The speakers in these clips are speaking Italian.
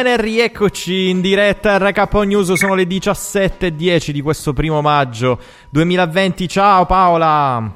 Bene, rieccoci in diretta a RK News, sono le 17.10 di questo primo maggio 2020. Ciao Paola!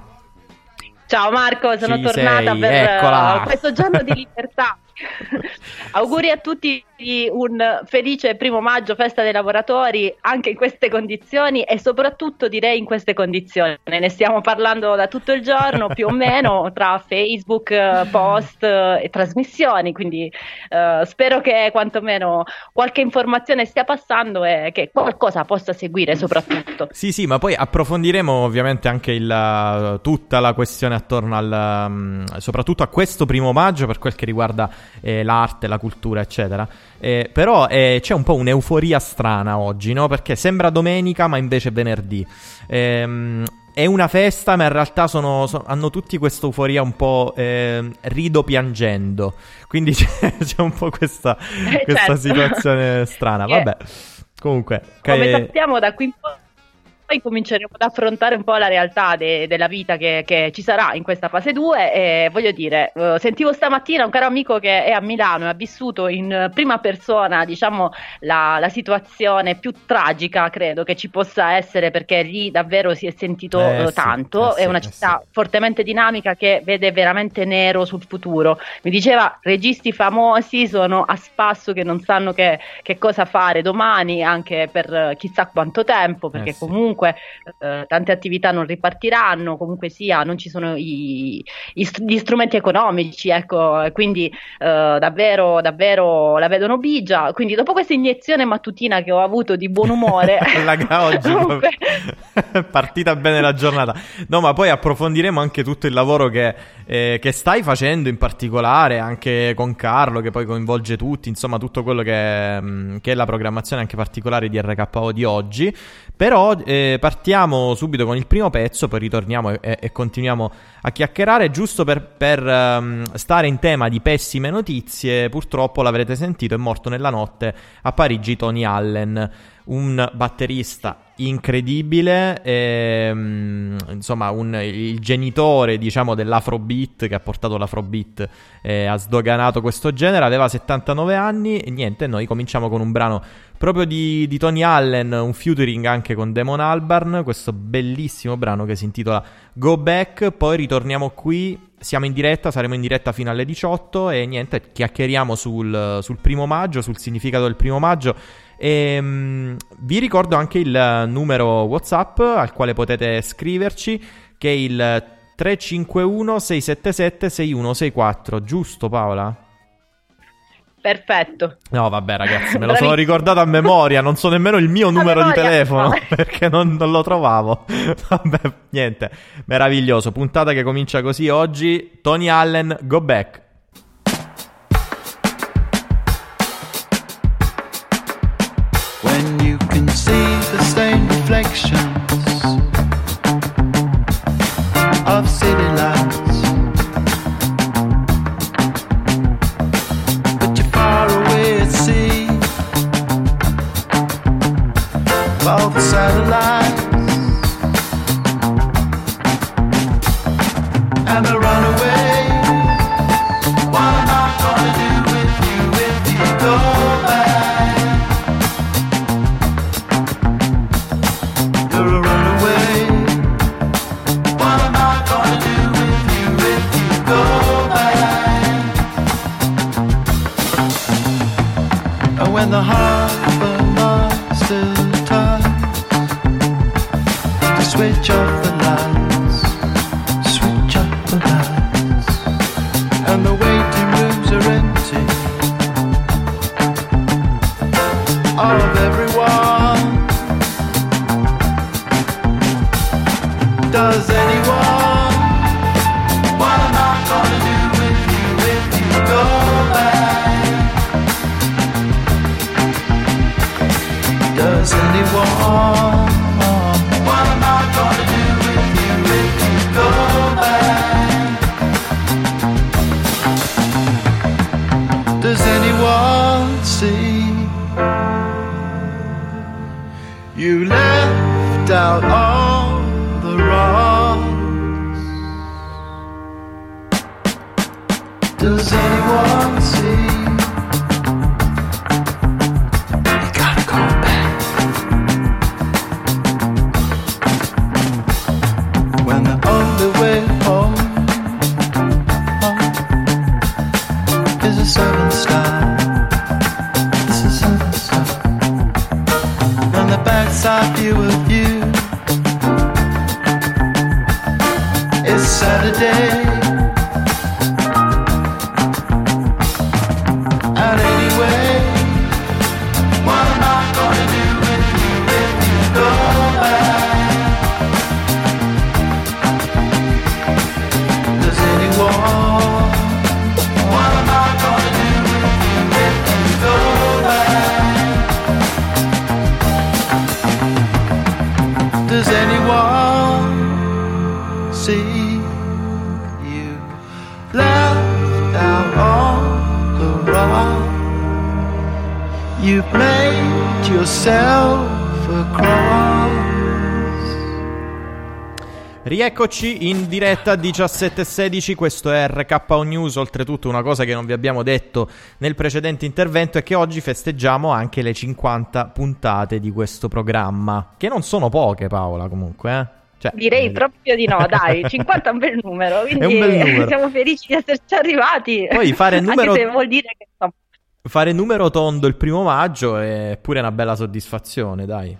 Ciao Marco, sono Ci tornata sei, per eccola. questo giorno di libertà. Auguri a tutti di un felice primo maggio, festa dei lavoratori, anche in queste condizioni e soprattutto direi in queste condizioni. Ne stiamo parlando da tutto il giorno, più o meno, tra Facebook, post e trasmissioni, quindi eh, spero che quantomeno qualche informazione stia passando e che qualcosa possa seguire soprattutto. Sì, sì, ma poi approfondiremo ovviamente anche il, tutta la questione attorno al... mm, soprattutto a questo primo maggio per quel che riguarda eh, l'arte, la cultura, eccetera. Eh, però eh, c'è un po' un'euforia strana oggi, no? Perché sembra domenica, ma invece è venerdì. Ehm, è una festa, ma in realtà sono, so- hanno tutti questa euforia un po' ehm, rido piangendo. Quindi c'è, c'è un po' questa, Eh, questa certo. situazione strana. Vabbè. Comunque, Come che- sappiamo da qui in poi cominceremo ad affrontare un po' la realtà de- della vita che, che ci sarà in questa fase 2 e voglio dire, eh, sentivo stamattina un caro amico che è a Milano e ha vissuto in eh, prima persona diciamo la, la situazione più tragica credo che ci possa essere perché lì davvero si è sentito Eh eh, sì, tanto, eh sì, è una eh città sì. fortemente dinamica che vede veramente nero sul futuro. Mi diceva registi famosi sono a spasso che non sanno che, che cosa fare domani, anche per eh, chissà quanto tempo, perché Eh sì. Comunque eh, tante attività non ripartiranno, comunque sia, non ci sono i- i gli strumenti economici, ecco, quindi eh, davvero, davvero la vedono bigia. Quindi dopo questa iniezione mattutina che ho avuto di buon umore, Alla oggi comunque- partita bene la giornata. No, ma poi approfondiremo anche tutto il lavoro che, eh, che stai facendo in particolare, anche con Carlo, che poi coinvolge tutti, insomma, tutto quello che, mm, che è la programmazione anche particolare di RKO di oggi. Però eh, partiamo subito con il primo pezzo, poi ritorniamo e, e- continuiamo a chiacchierare. Giusto per, per, ehm, stare in tema di pessime notizie, purtroppo l'avrete sentito, è morto nella notte a Parigi Tony Allen un batterista incredibile, ehm, insomma un- il genitore diciamo dell'afrobeat che ha portato l'afrobeat e ha sdoganato questo genere, aveva 79 anni e niente, noi cominciamo con un brano proprio di, di Tony Allen, un featuring anche con Damon Albarn, questo bellissimo brano che si intitola Go Back, poi ritorniamo qui. Siamo in diretta, saremo in diretta fino alle 18 e niente, chiacchieriamo sul, sul primo maggio, sul significato del primo maggio e, mm, vi ricordo anche il numero WhatsApp al quale potete scriverci, che è il 351 677 6164, giusto Paola? Perfetto. No, vabbè, ragazzi, me lo sono ricordato a memoria. Non so nemmeno il mio numero di telefono no. perché non, non lo trovavo. Vabbè, niente, meraviglioso. Puntata che comincia così oggi. Tony Allen, go back. when you can see the stained reflections of city lights. Saturday. Yourself across. Rieccoci in diretta 17.16, questo è RKO News, oltretutto una cosa che non vi abbiamo detto nel precedente intervento è che oggi festeggiamo anche le 50 puntate di questo programma, che non sono poche Paola comunque, eh? Cioè, Direi eh, proprio di no, dai, 50 è un bel numero, quindi È un bel numero. siamo felici di esserci arrivati. Poi fare numero- Anche se vuol dire che insomma, Fare numero tondo il primo maggio è pure una bella soddisfazione, dai.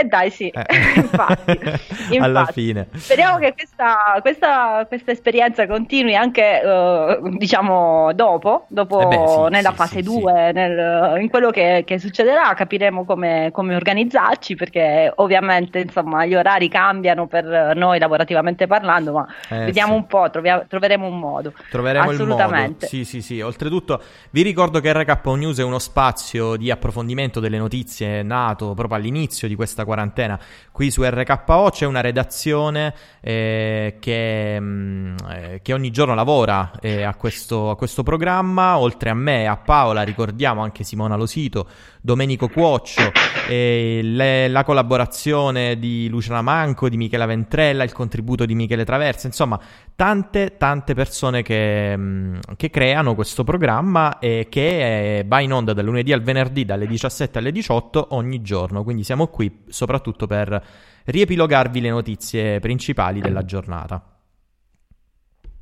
Eh dai, sì, Eh. infatti, Alla infatti. fine. Speriamo che questa, questa, questa esperienza continui anche, eh, diciamo, dopo, dopo Eh beh, sì, nella sì, fase sì, 2, in quello che, che succederà, capiremo come, come organizzarci, perché ovviamente, insomma, gli orari cambiano per noi lavorativamente parlando, ma Eh, vediamo un po', trovia- troveremo un modo. Troveremo. Assolutamente. Sì, sì, sì. Oltretutto, vi ricordo che RKO News è uno spazio di approfondimento delle notizie nato proprio all'inizio di questa quarantena. Qui su RKO c'è una redazione eh, che, mm, eh, che ogni giorno lavora eh, a, questo, a questo programma. Oltre a me e a Paola, ricordiamo anche Simona Losito, Domenico Cuoccio, e le- la collaborazione di Luciana Manco, di Michela Ventrella, il contributo di Michele Traversa, insomma, tante, tante persone che, mh, che creano questo programma e che eh, va in onda dal lunedì al venerdì dalle 17 alle 18 ogni giorno. Quindi siamo qui soprattutto per riepilogarvi le notizie principali della giornata.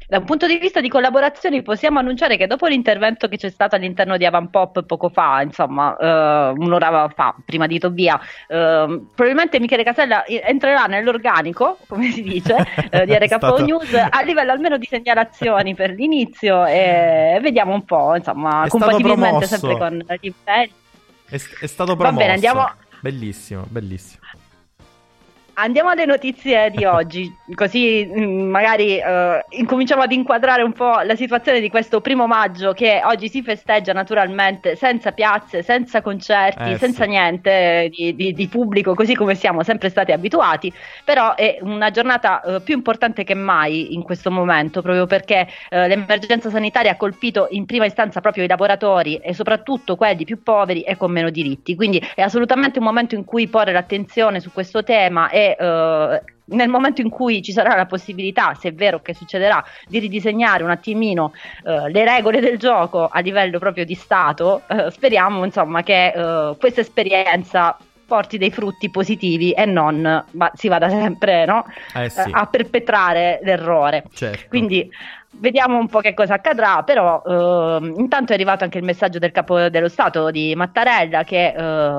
Da un punto di vista di collaborazioni possiamo annunciare che dopo l'intervento che c'è stato all'interno di Avanpop poco fa, insomma, eh, un'ora fa, prima di Tobia, eh, probabilmente Michele Casella eh, entrerà nell'organico, come si dice, eh, di RKO stato- News a livello almeno di segnalazioni per l'inizio e vediamo un po', insomma, È compatibilmente sempre con gli impegni. È, è stato Va promosso. bene, andiamo- Bellissimo, bellissimo. Andiamo alle notizie di oggi, così mm, magari eh, incominciamo ad inquadrare un po' la situazione di questo primo maggio che oggi si festeggia naturalmente senza piazze, senza concerti, Eh, senza sì. niente di, di- di pubblico, così come siamo sempre stati abituati, però è una giornata eh, più importante che mai in questo momento, proprio perché eh, l'emergenza sanitaria ha colpito in prima istanza proprio i lavoratori e soprattutto quelli più poveri e con meno diritti, quindi è assolutamente un momento in cui porre l'attenzione su questo tema e eh, nel momento in cui ci sarà la possibilità, se è vero che succederà, di ridisegnare un attimino eh, le regole del gioco a livello proprio di Stato, eh, speriamo insomma che eh, questa esperienza porti dei frutti positivi e non ma si vada sempre no? Eh sì, a perpetrare l'errore. certo. Quindi vediamo un po' che cosa accadrà, però ehm, intanto è arrivato anche il messaggio del capo dello Stato di Mattarella che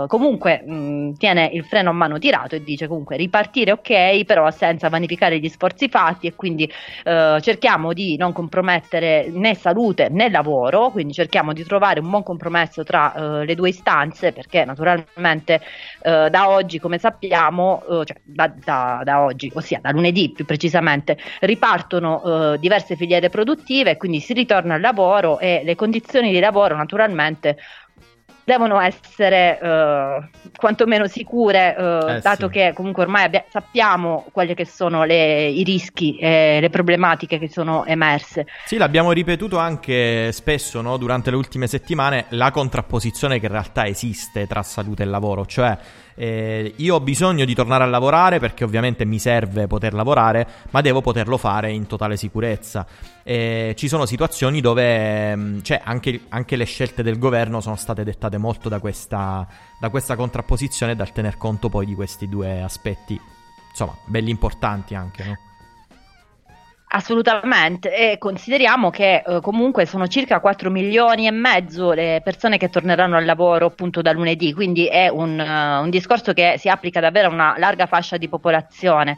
eh, comunque mh, tiene il freno a mano tirato e dice comunque ripartire ok, però senza vanificare gli sforzi fatti e quindi eh, cerchiamo di non compromettere né salute né lavoro, quindi cerchiamo di trovare un buon compromesso tra eh, le due istanze perché naturalmente eh, da oggi, come sappiamo, eh, cioè da, da- da oggi, ossia da lunedì più precisamente, ripartono eh, diverse filiere produttive, e quindi si ritorna al lavoro e le condizioni di lavoro naturalmente devono essere eh, quantomeno sicure, eh, Eh, dato sì. che comunque ormai abbia- sappiamo che sono le- i rischi e le problematiche che sono emerse. Sì, l'abbiamo ripetuto anche spesso no, durante le ultime settimane, la contrapposizione che in realtà esiste tra salute e lavoro, cioè eh, io ho bisogno di tornare a lavorare perché ovviamente mi serve poter lavorare, ma devo poterlo fare in totale sicurezza. Eh, ci sono situazioni dove mh, cioè, anche, anche le scelte del governo sono state dettate molto da questa, da questa contrapposizione e dal tener conto poi di questi due aspetti, insomma, belli importanti anche, no? Assolutamente, e consideriamo che eh, comunque sono circa 4 milioni e mezzo le persone che torneranno al lavoro appunto da lunedì, quindi è un, eh, un discorso che si applica davvero a una larga fascia di popolazione.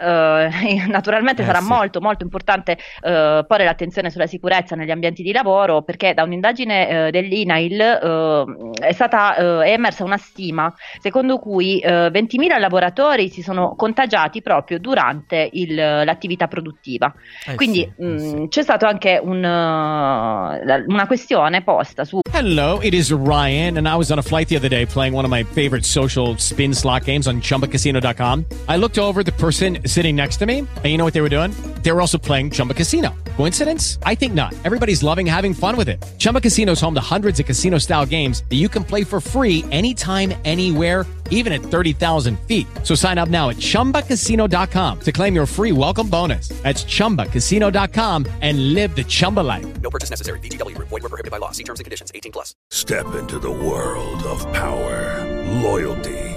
Eh, naturalmente Eh, sarà sì. molto molto importante eh, porre l'attenzione sulla sicurezza negli ambienti di lavoro perché da un'indagine eh, dell'INAIL eh, è stata è emersa una stima secondo cui eh, 20.000 lavoratori si sono contagiati proprio durante il- l'attività produttiva. Eh Quindi sì, mh, sì. c'è stata anche un, uh, una questione posta su Hello, it is Ryan, and I was on a flight the other day playing one of my favorite social spin slot games on chumbacasino.com. I looked over the person sitting next to me, and you know what they were doing? They were also playing Chumba Casino. Coincidence? I think not. Everybody's loving having fun with it. Chumba Casino is home to hundreds of casino style games that you can play for free anytime, anywhere, even at 30,000 feet. So sign up now at chumbacasino.com to claim your free welcome bonus. That's chumbacasino.com and live the Chumba life. No purchase necessary. VGW Group. Void were prohibited by law. See terms and conditions. 18 plus. Step into the world of power, loyalty,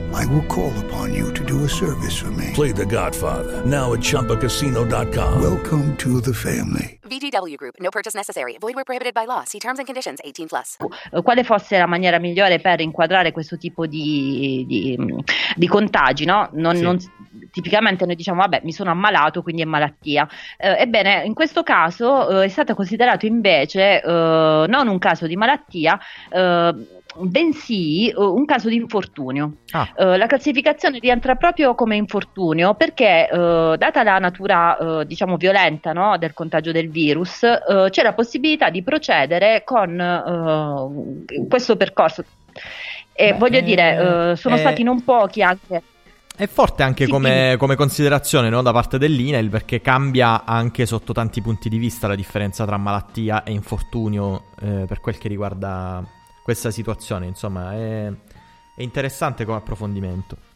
I will call upon you to do a service for me. Play The Godfather now at ChumbaCasino.com. Welcome to the family. VGW Group. No purchase necessary. Void where prohibited by law. See terms and conditions. 18 plus. eh, quale fosse la maniera migliore per inquadrare questo tipo di, di, di contagi, no? Non- Sì. non- tipicamente noi diciamo, vabbè, mi sono ammalato, quindi è malattia. Eh, ebbene, in questo caso eh, è stato considerato invece eh, non un caso di malattia, eh, bensì eh, un caso di infortunio. Ah, Eh, la classificazione rientra proprio come infortunio perché, eh, data la natura, diciamo, violenta no, del contagio del virus, c'è la possibilità di procedere con questo percorso. E Beh, voglio dire, sono eh, stati non pochi anche. È forte anche Sì, come, come considerazione no, da parte dell'INEL perché cambia anche sotto tanti punti di vista la differenza tra malattia e infortunio eh, per quel che riguarda questa situazione. Insomma, è, è interessante come approfondimento.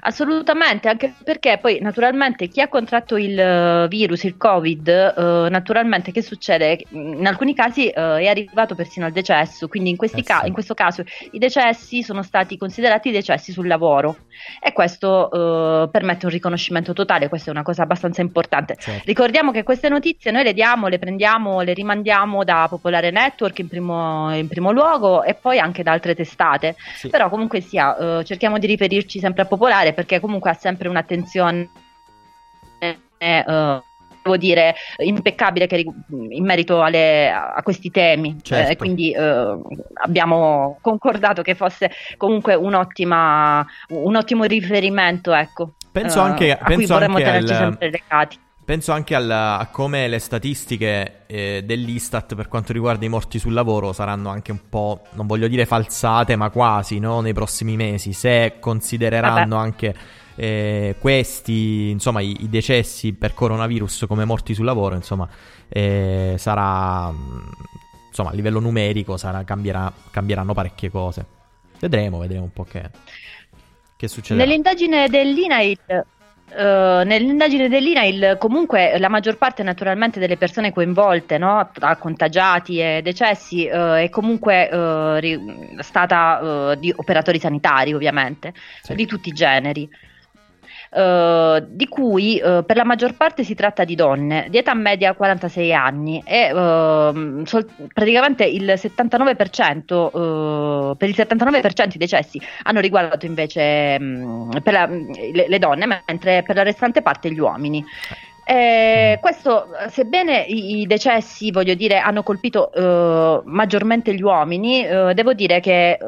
Assolutamente, anche perché poi naturalmente chi ha contratto il eh, virus, il Covid, eh, naturalmente che succede? In alcuni casi eh, è arrivato persino al decesso, quindi in, questi Eh ca- sì. in questo caso i decessi sono stati considerati decessi sul lavoro e questo eh, permette un riconoscimento totale, questa è una cosa abbastanza importante. Certo. Ricordiamo che queste notizie noi le diamo, le prendiamo, le rimandiamo da Popolare Network in primo, in primo luogo e poi anche da altre testate. Sì. Però comunque sia, eh, cerchiamo di riferirci sempre a Popolare perché comunque ha sempre un'attenzione, eh, eh, devo dire, impeccabile che in merito alle- a questi temi. Certo. Eh, quindi eh, abbiamo concordato che fosse comunque un'ottima, un ottimo riferimento, ecco. Penso eh, anche- a cui penso vorremmo anche tenerci al- sempre legati. Penso anche al- a come le statistiche eh, dell'Istat per quanto riguarda i morti sul lavoro saranno anche un po', non voglio dire falsate, ma quasi no? nei prossimi mesi, se considereranno Vabbè. anche eh, questi, insomma, i, i decessi per coronavirus come morti sul lavoro, insomma, eh, sarà, mh, insomma, a livello numerico sarà- cambierà- cambieranno parecchie cose. Vedremo, vedremo un po' che, che succederà. Nell'indagine dell'INAIL, eh, nell'indagine dell'INAIL, comunque la maggior parte naturalmente delle persone coinvolte, no, tra contagiati e decessi, eh, è comunque eh, ri- stata di operatori sanitari, ovviamente, Sì. di tutti i generi. Eh, di cui eh, per la maggior parte si tratta di donne di età media 46 anni e ehm, sol- praticamente il 79% eh, per il 79% i decessi hanno riguardato invece mh, per la- le, le donne mentre per la restante parte gli uomini. Eh, questo, sebbene i i decessi, voglio dire, hanno colpito eh, maggiormente gli uomini, eh, devo dire che eh,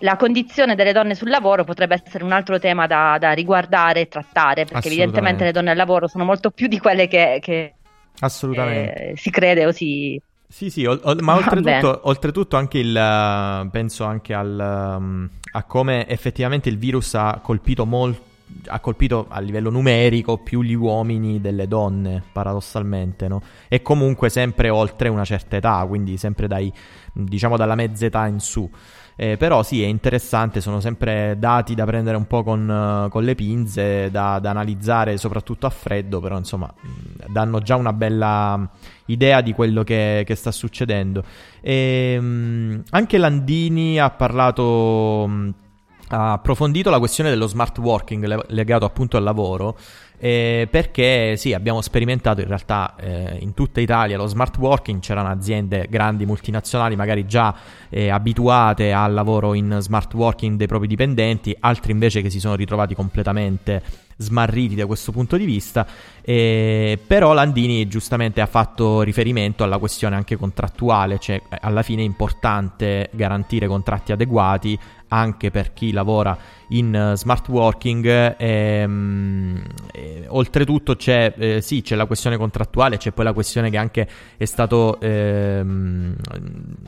la condizione delle donne sul lavoro potrebbe essere un altro tema da, da riguardare e trattare, perché evidentemente le donne al lavoro sono molto più di quelle che, che, Assolutamente. eh, si crede o si... Sì, sì, ol- ol- ma oltretutto, oltretutto anche il, eh, penso anche al, um, a come effettivamente il virus ha colpito molto, ha colpito a livello numerico più gli uomini delle donne, paradossalmente, no? E comunque sempre oltre una certa età, quindi sempre dai, diciamo dalla mezza età in su. Eh, però sì, è interessante, sono sempre dati da prendere un po' con, eh, con le pinze, da, da analizzare soprattutto a freddo, però insomma danno già una bella idea di quello che, che sta succedendo. E, mh, anche Landini ha parlato, ha approfondito la questione dello smart working le- legato appunto al lavoro. Eh, perché sì, abbiamo sperimentato in realtà eh, in tutta Italia lo smart working, c'erano aziende grandi multinazionali magari già eh, abituate al lavoro in smart working dei propri dipendenti, altri invece che si sono ritrovati completamente smarriti da questo punto di vista. Eh, però Landini giustamente ha fatto riferimento alla questione anche contrattuale, cioè eh, alla fine è importante garantire contratti adeguati anche per chi lavora in eh, smart working. ehm, eh, oltretutto c'è, eh, sì, c'è la questione contrattuale, c'è poi la questione che anche è stato, ehm,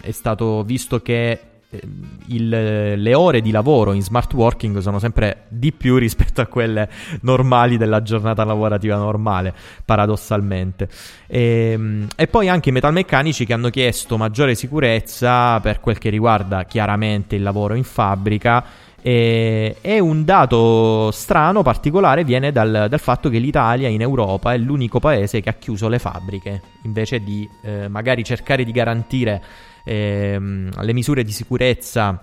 è stato visto che eh, il- le ore di lavoro in smart working sono sempre di più rispetto a quelle normali della giornata lavorativa normale, paradossalmente. E, e poi anche i metalmeccanici che hanno chiesto maggiore sicurezza per quel che riguarda chiaramente il lavoro in fabbrica. E, e un dato strano, particolare, viene dal, dal fatto che l'Italia in Europa è l'unico paese che ha chiuso le fabbriche, invece di eh, magari cercare di garantire ehm, le misure di sicurezza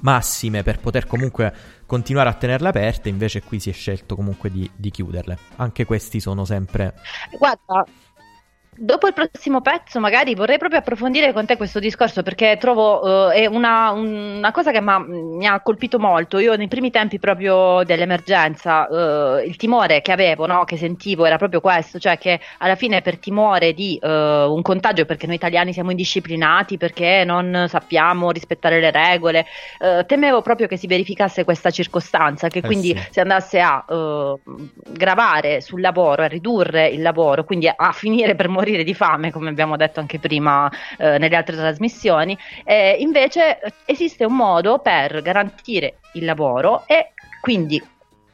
massime per poter comunque continuare a tenerle aperte, invece qui si è scelto comunque di, di chiuderle. Anche questi sono sempre... Guarda, dopo il prossimo pezzo magari vorrei proprio approfondire con te questo discorso perché trovo eh, è una, una cosa che mi ha colpito molto. Io nei primi tempi proprio dell'emergenza eh, il timore che avevo, no, che sentivo era proprio questo, cioè che alla fine per timore di eh, un contagio, perché noi italiani siamo indisciplinati, perché non sappiamo rispettare le regole, temevo proprio che si verificasse questa circostanza, che Eh quindi sì. si andasse a gravare sul lavoro, a ridurre il lavoro, quindi a finire per morire di fame, come abbiamo detto anche prima eh, nelle altre trasmissioni. Eh, invece esiste un modo per garantire il lavoro e quindi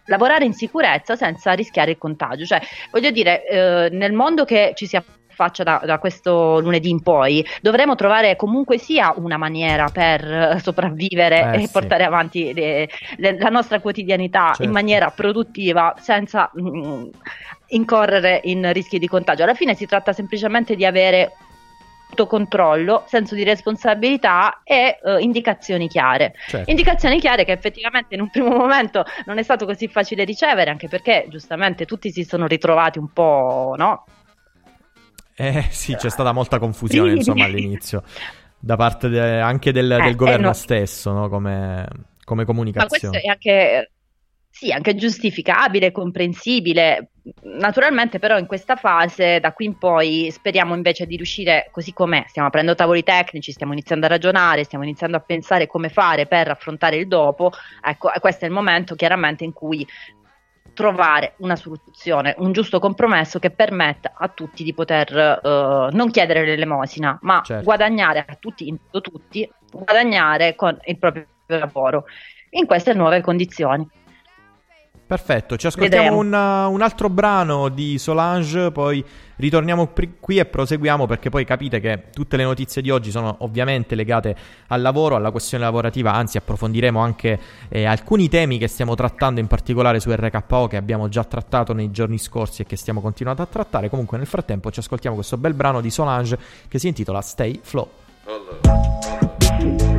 lavorare in sicurezza senza rischiare il contagio. Cioè, voglio dire, eh, nel mondo che ci si affaccia da, da questo lunedì in poi, dovremo trovare comunque sia una maniera per eh, sopravvivere Eh, e sì. portare avanti le- le- la nostra quotidianità Certo. in maniera produttiva senza mm, incorrere in rischi di contagio. Alla fine si tratta semplicemente di avere autocontrollo, senso di responsabilità e eh, indicazioni chiare. Certo. Indicazioni chiare che effettivamente in un primo momento non è stato così facile ricevere, anche perché giustamente tutti si sono ritrovati un po', no? Eh sì, c'è stata molta confusione Sì. insomma all'inizio, da parte de- anche del, Eh, del governo eh, no. stesso, no? come, come Ma questo comunicazione. è anche, sì, anche giustificabile, comprensibile. Naturalmente, però, in questa fase, da qui in poi, speriamo invece di riuscire così com'è. Stiamo aprendo tavoli tecnici, stiamo iniziando a ragionare, stiamo iniziando a pensare come fare per affrontare il dopo. Ecco, questo è il momento chiaramente in cui trovare una soluzione, un giusto compromesso che permetta a tutti di poter eh, non chiedere l'elemosina, ma Certo. guadagnare a tutti, in tutto tutti, guadagnare con il proprio lavoro in queste nuove condizioni. Perfetto, ci ascoltiamo un, uh, un altro brano di Solange, poi ritorniamo pri- qui e proseguiamo perché poi capite che tutte le notizie di oggi sono ovviamente legate al lavoro, alla questione lavorativa, anzi approfondiremo anche eh, alcuni temi che stiamo trattando in particolare su RKO che abbiamo già trattato nei giorni scorsi e che stiamo continuando a trattare. Comunque nel frattempo ci ascoltiamo questo bel brano di Solange che si intitola Stay Flow. Down, down,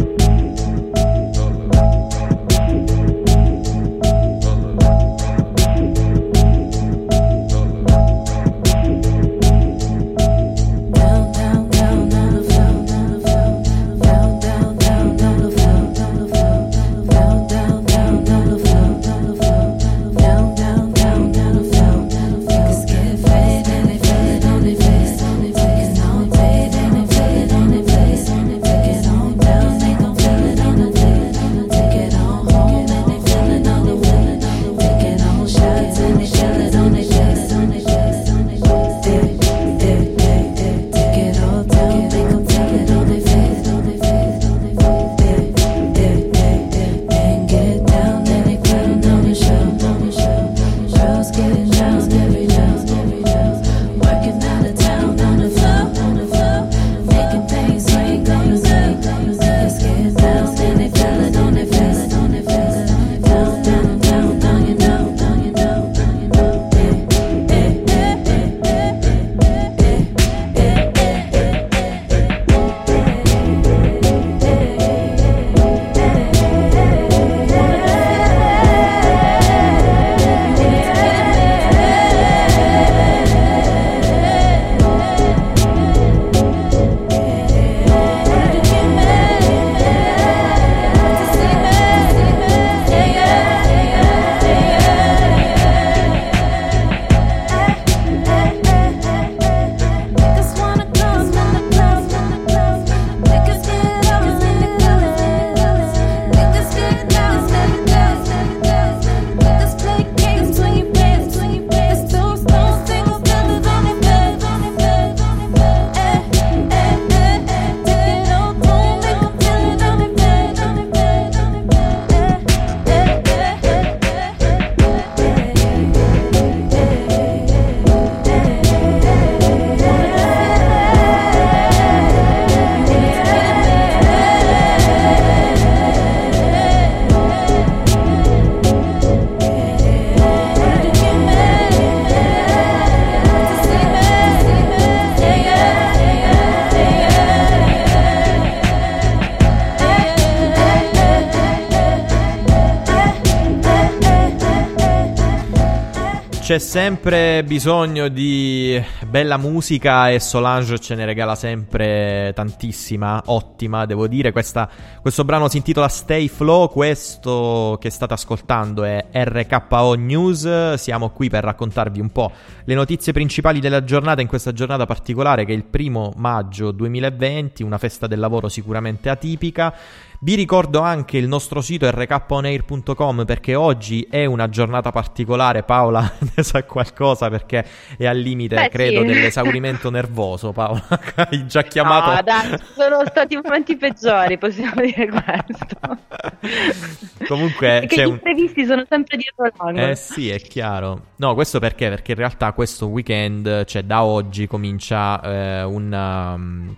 c'è sempre bisogno di bella musica e Solange ce ne regala sempre tantissima, ottima, devo dire. Questa- questo brano si intitola Stay Flow, questo che state ascoltando è RKO News. Siamo qui per raccontarvi un po' le notizie principali della giornata, in questa giornata particolare che è il primo maggio 2020, una festa del lavoro sicuramente atipica. Vi ricordo anche il nostro sito rkonair.com perché oggi è una giornata particolare. Paola ne sa qualcosa perché è al limite, Beh, credo, sì. dell'esaurimento nervoso. Paola, hai già chiamato. No, dai, sono stati momenti peggiori, possiamo dire questo. Comunque Perché gli un. imprevisti sono sempre dietro l'angolo. Eh sì, è chiaro. No, questo perché? Perché in realtà questo weekend, cioè da oggi, comincia eh, un, um,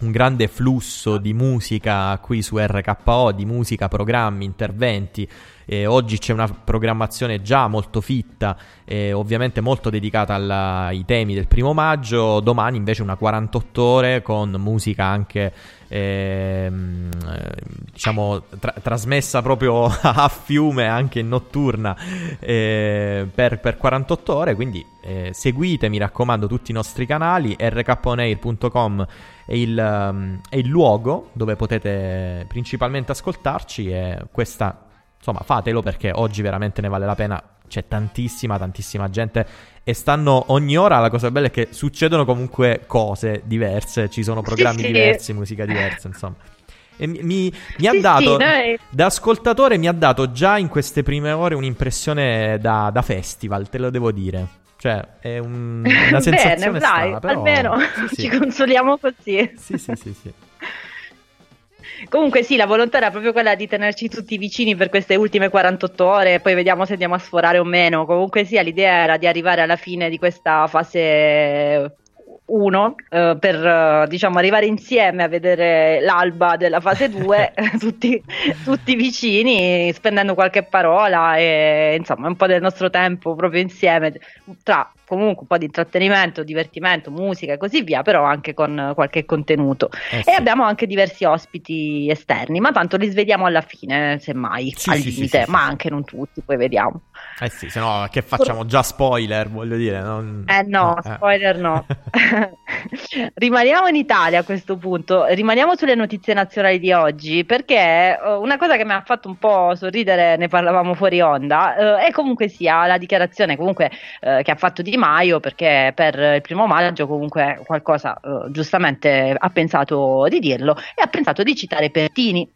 un grande flusso di musica qui su RKO, di musica, programmi, interventi. E oggi c'è una programmazione già molto fitta, e ovviamente molto dedicata alla- ai temi del primo maggio. Domani invece una 48 ore con musica anche ehm, eh, diciamo tra- trasmessa proprio a fiume anche in notturna eh, per, per 48 ore. Quindi eh, seguite mi raccomando tutti i nostri canali rkonair.com è il, um, è il luogo dove potete principalmente ascoltarci e questa insomma fatelo perché oggi veramente ne vale la pena c'è tantissima tantissima gente e stanno ogni ora la cosa bella è che succedono comunque cose diverse ci sono programmi sì. diversi musica diversa insomma e mi, mi- mi ha Sì, dato sì, da ascoltatore mi ha dato già in queste prime ore un'impressione da, da festival te lo devo dire cioè è un- una sensazione Bene, dai, strana però almeno sì, sì. ci consoliamo così. sì sì sì sì Comunque sì, la volontà era proprio quella di tenerci tutti vicini per queste ultime 48 ore, poi vediamo se andiamo a sforare o meno. Comunque sia, l'idea era di arrivare alla fine di questa fase 1 per eh, diciamo arrivare insieme a vedere l'alba della fase 2 tutti, tutti vicini spendendo qualche parola e insomma un po' del nostro tempo proprio insieme tra comunque un po' di intrattenimento, divertimento, musica e così via, però anche con qualche contenuto. Eh E sì. abbiamo anche diversi ospiti esterni, ma tanto li svediamo alla fine, semmai, Sì, al sì, limite, sì, ma anche non tutti, poi vediamo. Eh sì, se no che facciamo? Già spoiler, voglio dire. non- Eh no, eh. spoiler no. rimaniamo in Italia a questo punto, rimaniamo sulle notizie nazionali di oggi, perché eh, una cosa che mi ha fatto un po' sorridere, ne parlavamo fuori onda, eh, è comunque sia la dichiarazione comunque eh, che ha fatto Di Maio, perché per il primo maggio comunque qualcosa eh, giustamente ha pensato di dirlo e ha pensato di citare Pertini.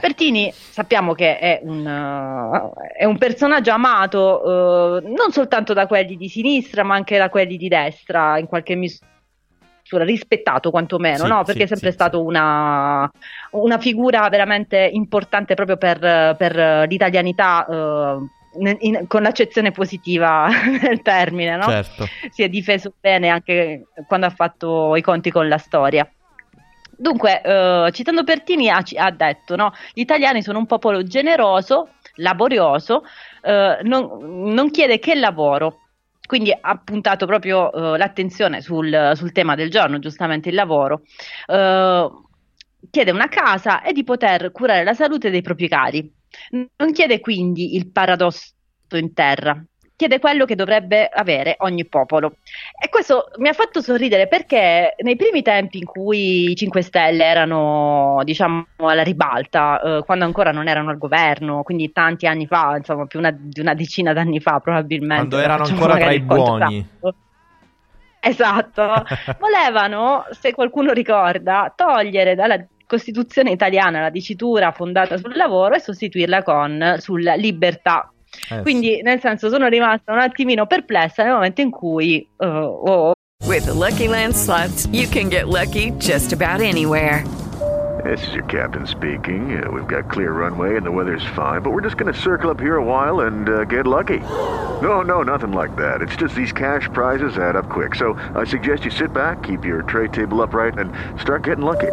Pertini sappiamo che è un, eh, è un personaggio amato eh, non soltanto da quelli di sinistra ma anche da quelli di destra in qualche misura rispettato quantomeno, Sì, no? perché è sì, sempre sì, stato una, una figura veramente importante proprio per, per l'italianità eh, in- con l'accezione positiva del termine, no? Certo. si è difeso bene anche quando ha fatto i conti con la storia. Dunque, eh, citando Pertini, ha, ha detto: no, gli italiani sono un popolo generoso, laborioso, eh, non, non chiede che lavoro. Quindi ha puntato proprio eh, l'attenzione sul, sul tema del giorno, giustamente il lavoro. Eh, chiede una casa e di poter curare la salute dei propri cari. Non chiede quindi il paradosso in terra, chiede quello che dovrebbe avere ogni popolo. E questo mi ha fatto sorridere perché nei primi tempi in cui i 5 Stelle erano, diciamo, alla ribalta, eh, quando ancora non erano al governo, quindi tanti anni fa, insomma, più una- di una decina d'anni fa probabilmente. Quando erano ancora tra i conto buoni. esatto. Esatto, volevano, se qualcuno ricorda, togliere dalla Costituzione italiana la dicitura fondata sul lavoro e sostituirla con sulla libertà. Eh, Quindi, nel senso, sono rimasta un attimino perplessa nel momento in cui uh, oh, With the Lucky Land slots, you can get lucky just about anywhere. This is your captain speaking. Uh, we've got clear runway and the weather's fine, but we're just going to circle up here a while and uh, get lucky. No, no, nothing like that. It's just these cash prizes add up quick. So I suggest you sit back, keep your tray table upright, and start getting lucky.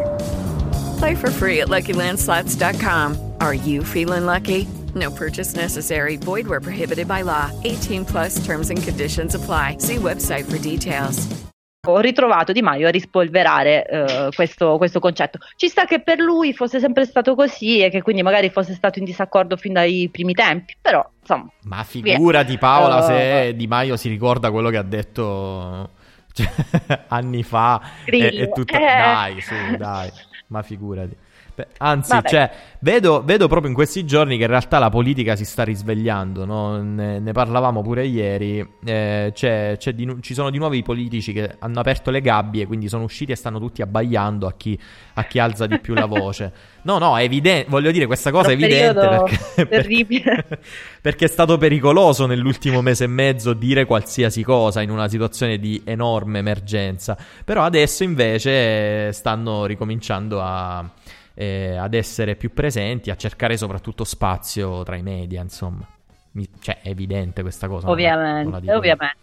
Play for free at LuckyLandSlots.com. Are you feeling lucky? No purchase necessary. Void where prohibited by law. 18 plus terms and conditions apply. See website for details. ho ritrovato Di Maio a rispolverare eh, questo, questo concetto. Ci sta che per lui fosse sempre stato così e che quindi magari fosse stato in disaccordo fin dai primi tempi, però insomma. Ma figurati Paola Uh, se Di Maio si ricorda quello che ha detto cioè, anni fa e, Grillo. e tutto... Eh. Dai, su, dai, ma figurati. Anzi, Vabbè. cioè, vedo, vedo proprio in questi giorni che in realtà la politica si sta risvegliando, no? ne, ne parlavamo pure ieri, eh, c'è- c'è di ci sono di nuovo i politici che hanno aperto le gabbie, quindi sono usciti e stanno tutti abbaiando a chi, a chi alza di più la voce. No, no, è evidente, voglio dire, questa cosa è evidente perché, terribile. perché è stato pericoloso nell'ultimo mese e mezzo dire qualsiasi cosa in una situazione di enorme emergenza. Però adesso invece eh, stanno ricominciando a, eh, ad essere più presenti, a cercare soprattutto spazio tra i media, insomma. Mi- cioè, è evidente questa cosa. non la- non la Ovviamente,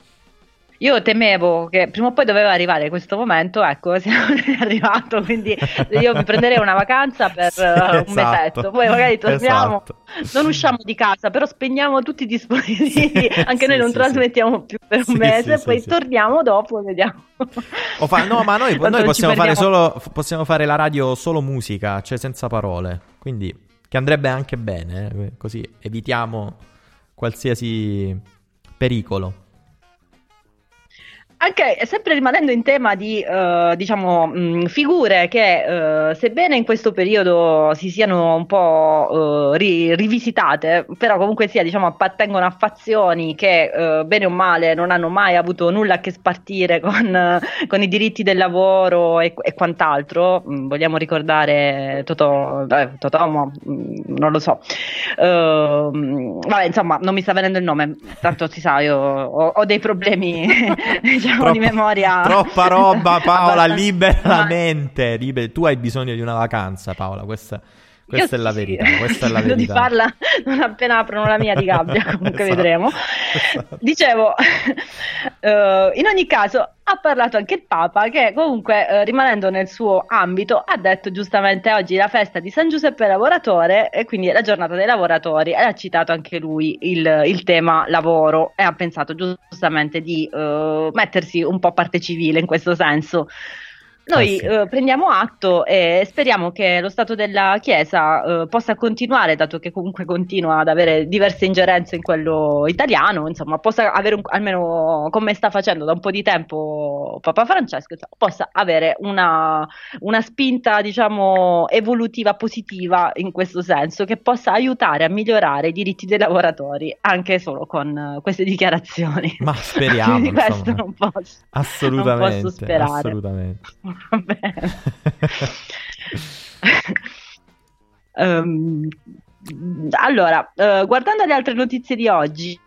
io. temevo che prima o poi doveva arrivare questo momento, ecco, siamo arrivato, quindi io mi prenderei una vacanza per Sì, eh, un esatto. mesetto, poi magari torniamo, Esatto. non usciamo di casa, però spegniamo tutti i dispositivi, anche Sì, noi non sì, trasmettiamo più per Sì, un mese, sì, poi sì, sì. torniamo dopo e vediamo. Fa- no, ma noi, noi possiamo fare solo possiamo fare la radio solo musica, cioè senza parole. Quindi che andrebbe anche bene, eh, così evitiamo qualsiasi pericolo. Anche sempre rimanendo in tema di eh, diciamo mh, figure che eh, sebbene in questo periodo si siano un po' eh, ri- rivisitate, però comunque sia diciamo appartengono a fazioni che eh, bene o male non hanno mai avuto nulla a che spartire con, eh, con i diritti del lavoro e, e quant'altro. Mh, vogliamo ricordare Totò, eh, Totò, ma, mh, non lo so. Ehm, vabbè, insomma, non mi sta venendo il nome, tanto si sa, io ho, ho dei problemi diciamo, di Troppa- memoria. Troppa roba, Paola, libera la mente. liber- Tu hai bisogno di una vacanza, Paola. Questa, questa Io è la sì, verità. Questa è la credo di verità. farla non appena aprono la mia di gabbia, comunque Esatto. vedremo. Esatto. Dicevo, eh, in ogni caso ha parlato anche il Papa che comunque eh, rimanendo nel suo ambito ha detto giustamente oggi la festa di San Giuseppe Lavoratore e quindi è la giornata dei lavoratori e ha citato anche lui il, il tema lavoro e ha pensato giustamente di eh, mettersi un po' parte civile in questo senso. Noi Eh sì. eh, prendiamo atto e speriamo che lo Stato della Chiesa eh, possa continuare, dato che comunque continua ad avere diverse ingerenze in quello italiano, insomma, possa avere un- almeno come sta facendo da un po' di tempo Papa Francesco, insomma, possa avere una, una spinta, diciamo, evolutiva positiva in questo senso, che possa aiutare a migliorare i diritti dei lavoratori, anche solo con queste dichiarazioni. Ma speriamo, Di questo non posso. Assolutamente. Non posso sperare. Assolutamente. Ehm, allora, eh, guardando le altre notizie di oggi,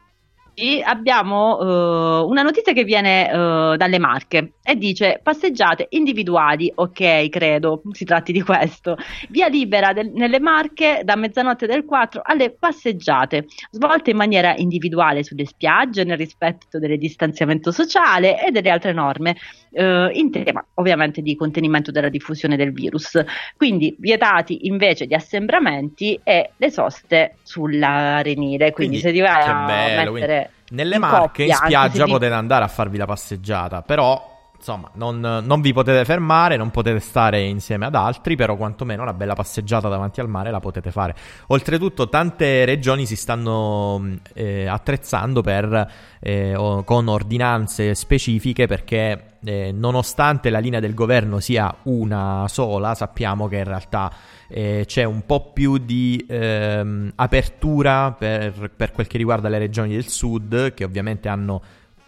abbiamo eh, una notizia che viene eh, dalle Marche e dice passeggiate individuali, ok, credo si tratti di questo. Via libera del- nelle Marche da mezzanotte del 4 alle passeggiate, svolte in maniera individuale sulle spiagge nel rispetto del distanziamento sociale e delle altre norme eh, in tema ovviamente di contenimento della diffusione del virus. Quindi vietati invece gli assembramenti e le soste sull'arenile. Quindi, se ti vai a bello, mettere quindi Nelle in Marche in coppia, anche spiaggia se vi- potete andare a farvi la passeggiata, però insomma non, non vi potete fermare, non potete stare insieme ad altri, però quantomeno una bella passeggiata davanti al mare la potete fare. Oltretutto tante regioni si stanno mh, eh, attrezzando per, eh, o- con ordinanze specifiche perché eh, nonostante la linea del governo sia una sola, sappiamo che in realtà eh, c'è un po' più di ehm, apertura per, per quel che riguarda le regioni del sud, che ovviamente hanno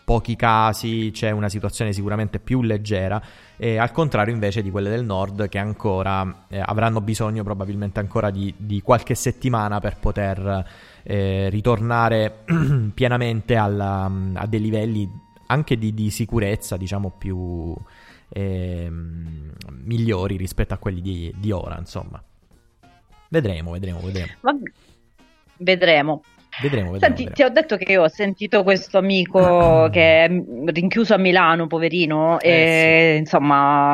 pochi casi, c'è una situazione sicuramente più leggera, e al contrario invece di quelle del nord che ancora eh, avranno bisogno probabilmente ancora di, di qualche settimana per poter eh, ritornare pienamente alla- a dei livelli anche di, di sicurezza, diciamo, più ehm, migliori rispetto a quelli di, di ora, insomma. Vedremo, vedremo, vedremo. Vabbè, Vedremo. Vedremo, vedremo. Senti, vedremo. ti ho detto che io ho sentito questo amico che è rinchiuso a Milano, poverino, Eh, e insomma,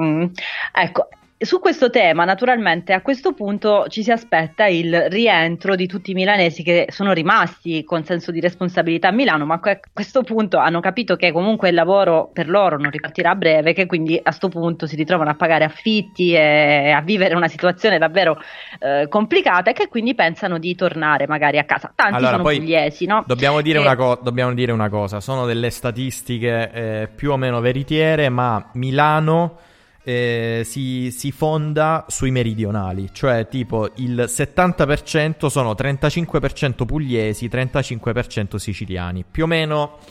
mm, ecco, su questo tema, naturalmente, a questo punto ci si aspetta il rientro di tutti i milanesi che sono rimasti con senso di responsabilità a Milano, ma a questo punto hanno capito che comunque il lavoro per loro non ripartirà a breve, che quindi a questo punto si ritrovano a pagare affitti e a vivere una situazione davvero eh, complicata e che quindi pensano di tornare magari a casa. Tanti Allora, sono pugliesi, no? Dobbiamo dire, E- una co- dobbiamo dire una cosa, sono delle statistiche eh, più o meno veritiere, ma Milano eh, si, si fonda sui meridionali, cioè tipo il 70% sono 35% pugliesi, 35% siciliani, più o meno...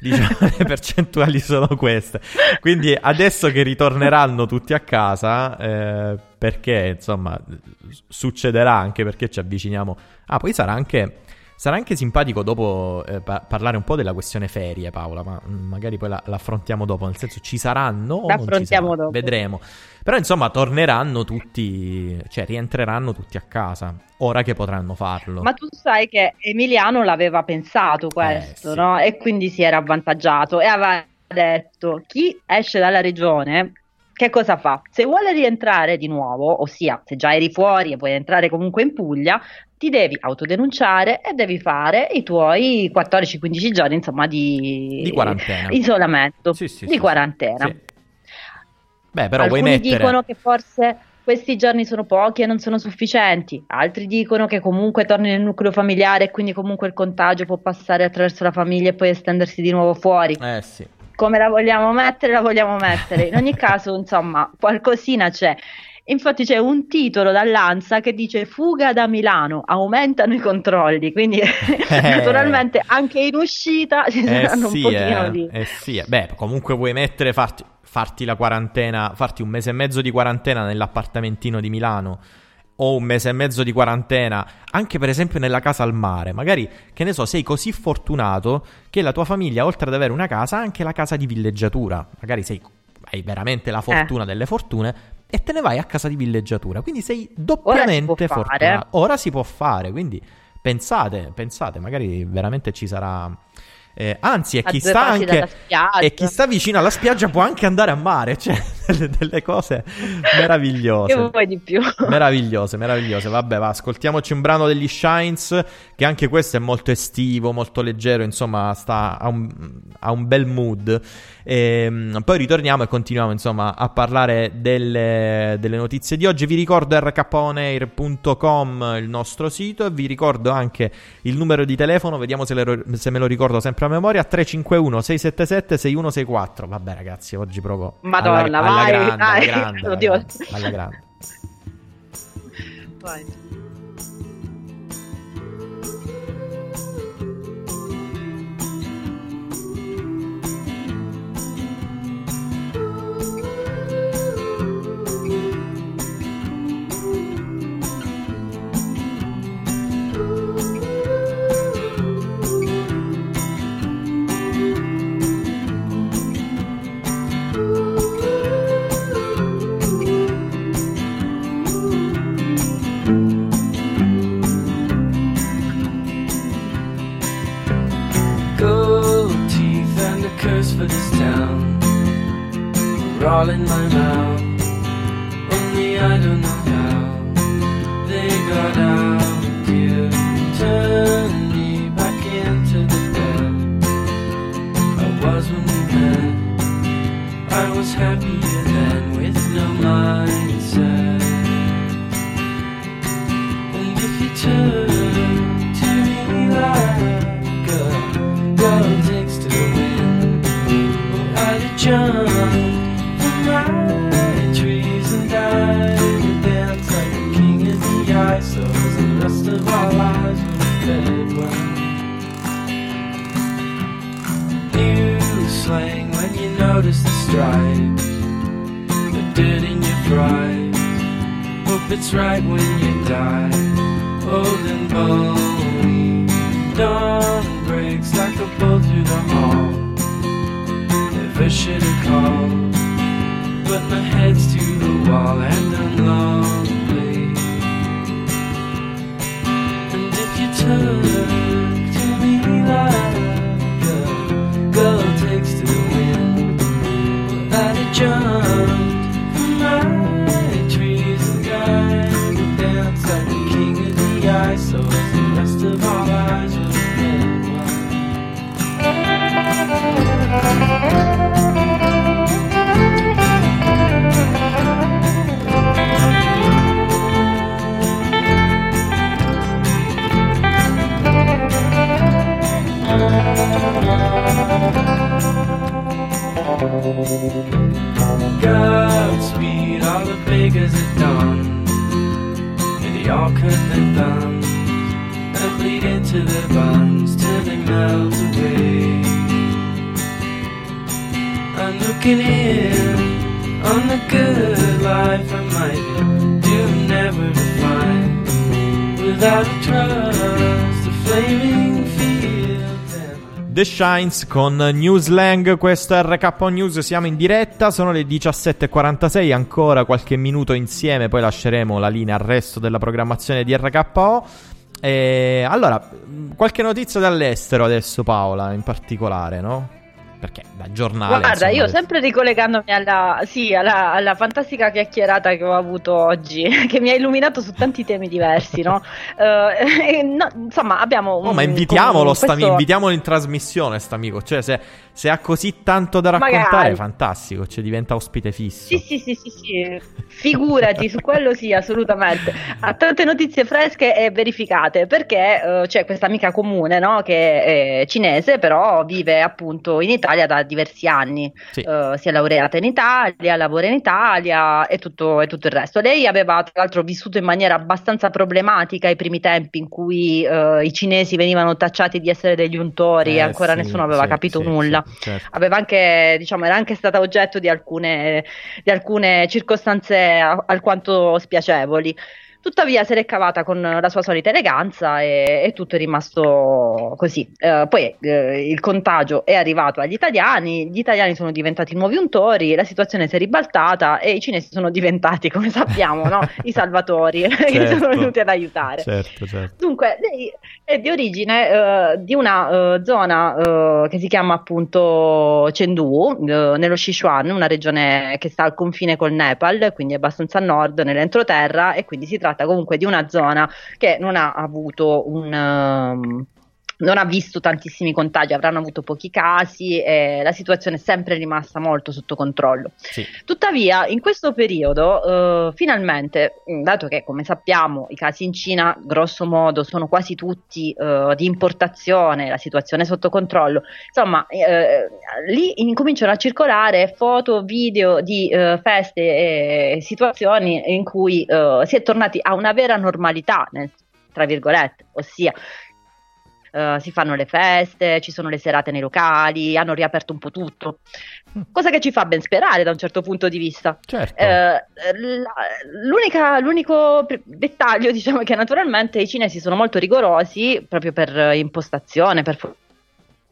Diciamo le percentuali sono queste. Quindi adesso che ritorneranno tutti a casa, eh, perché insomma succederà anche perché ci avviciniamo. Ah, poi sarà anche, sarà anche simpatico dopo eh, pa- parlare un po' della questione ferie, Paola. Ma mm, magari poi la, l'affrontiamo dopo. Nel senso, ci saranno o non ci saranno? dopo. Vedremo. Però insomma, torneranno tutti, cioè rientreranno tutti a casa. Ora che potranno farlo. Ma tu sai che Emiliano l'aveva pensato questo, no? E quindi si era avvantaggiato e aveva detto chi esce dalla regione che cosa fa? Se vuole rientrare di nuovo, ossia se già eri fuori e vuoi entrare comunque in Puglia, ti devi autodenunciare e devi fare i tuoi 14-15 giorni, insomma, di, Di quarantena. isolamento, Sì, sì, di sì, quarantena. Beh, però Alcuni vuoi mettere... dicono che forse questi giorni sono pochi e non sono sufficienti, altri dicono che comunque torni nel nucleo familiare e quindi comunque il contagio può passare attraverso la famiglia e poi estendersi di nuovo fuori. Eh sì. Come la vogliamo mettere, la vogliamo mettere. In ogni caso, insomma, qualcosina c'è. Infatti c'è un titolo dall'ANSA che dice fuga da Milano, aumentano i controlli, quindi naturalmente anche in uscita ci Eh saranno sì, un pochino eh, di... eh sì, eh. Beh, comunque vuoi mettere, farti, farti la quarantena, farti un mese e mezzo di quarantena nell'appartamentino di Milano o un mese e mezzo di quarantena anche per esempio nella casa al mare. Magari, che ne so, sei così fortunato che la tua famiglia, oltre ad avere una casa, ha anche la casa di villeggiatura. Magari sei, hai veramente la fortuna Eh. delle fortune e te ne vai a casa di villeggiatura. Quindi sei doppiamente fare. fortunato. Ora si può fare, quindi pensate, pensate, magari veramente ci sarà... eh, anzi, e chi sta anche e chi sta vicino alla spiaggia può anche andare a mare, cioè delle, delle cose meravigliose. Che vuoi di più? Meravigliose, meravigliose. Vabbè, va, ascoltiamoci un brano degli Shines, che anche questo è molto estivo, molto leggero, insomma, sta a un, ha un bel mood. Ehm, poi ritorniamo e continuiamo, insomma, a parlare delle, delle notizie di oggi. Vi ricordo rkonair.com, il nostro sito, e vi ricordo anche il numero di telefono, vediamo se, le- se me lo ricordo sempre a memoria, 351 677 6164. Vabbè, ragazzi, oggi proprio Madonna, alla, alla vai, grande, alla vai. grande, alla Oddio. grande, alla grande. Vai. In my mouth. Only I don't know how they got out. You turned me back into the bed I was when we met. I was happier then with no mindset. Stripes, the dirt in your fries. Hope it's right when you die, old and bony. Dawn breaks like a bolt through the hall. Never should have called, but my head's to the wall and I'm lonely. And if you turn Godspeed, all the beggars are done. Near the ark and the thumbs, and bleed into their buns till they melt away. I'm looking in on the good life I might do never to find. Without a trust, a flaming fear. The Shines con Newslang, questo è RK News, siamo in diretta, sono le 17.46, ancora qualche minuto insieme, poi lasceremo la linea al resto della programmazione di RKO. E allora, qualche notizia dall'estero adesso Paola, in particolare, no? Perché da giornale... Guarda, insomma, io adesso- sempre ricollegandomi alla, sì, alla, alla fantastica chiacchierata che ho avuto oggi, che mi ha illuminato su tanti temi diversi, no? Eh, e no, insomma, abbiamo un, Oh, ma invitiamolo, un- sta- questo- invitiamolo in trasmissione, st'amico. Cioè, se, se ha così tanto da raccontare, Magari. fantastico. Cioè, diventa ospite fisso. Sì, sì, sì, sì, sì, figurati, su quello sì, assolutamente. Ha tante notizie fresche e verificate, perché eh, c'è questa amica comune, no, che è cinese, però vive appunto in Italia da diversi anni. Sì. Eh, si è laureata in Italia, lavora in Italia e tutto, e tutto il resto. Lei aveva tra l'altro vissuto in maniera abbastanza problematica i primi tempi in cui eh, i cinesi venivano tacciati di essere degli untori e Eh, ancora sì, nessuno aveva sì, capito nulla certo. aveva anche, diciamo, era anche stata oggetto di alcune, di alcune circostanze alquanto spiacevoli. Tuttavia se l'è cavata con la sua solita eleganza e, e tutto è rimasto così. Eh, poi eh, il contagio è arrivato agli italiani, gli italiani sono diventati nuovi untori, la situazione si è ribaltata e i cinesi sono diventati, come sappiamo, no, i salvatori che Certo. sono venuti ad aiutare. Certo, certo. Dunque, lei è di origine eh, di una eh, zona eh, che si chiama appunto Chengdu, eh, nello Sichuan, una regione che sta al confine col Nepal, quindi abbastanza a nord, nell'entroterra, e quindi si tratta comunque di una zona che non ha avuto un. ehm, non ha visto tantissimi contagi, avranno avuto pochi casi e la situazione è sempre rimasta molto sotto controllo. Sì. Tuttavia, in questo periodo, eh, finalmente, mh, dato che come sappiamo i casi in Cina, grosso modo, sono quasi tutti eh, di importazione, la situazione è sotto controllo, insomma, eh, lì incominciano a circolare foto, video di eh, feste e situazioni in cui eh, si è tornati a una vera normalità, nel- tra virgolette, ossia eh, si fanno le feste, ci sono le serate nei locali, hanno riaperto un po' tutto. Cosa che ci fa ben sperare da un certo punto di vista. Certo. L'unica- l'unico dettaglio, diciamo, è che naturalmente i cinesi sono molto rigorosi proprio per impostazione, per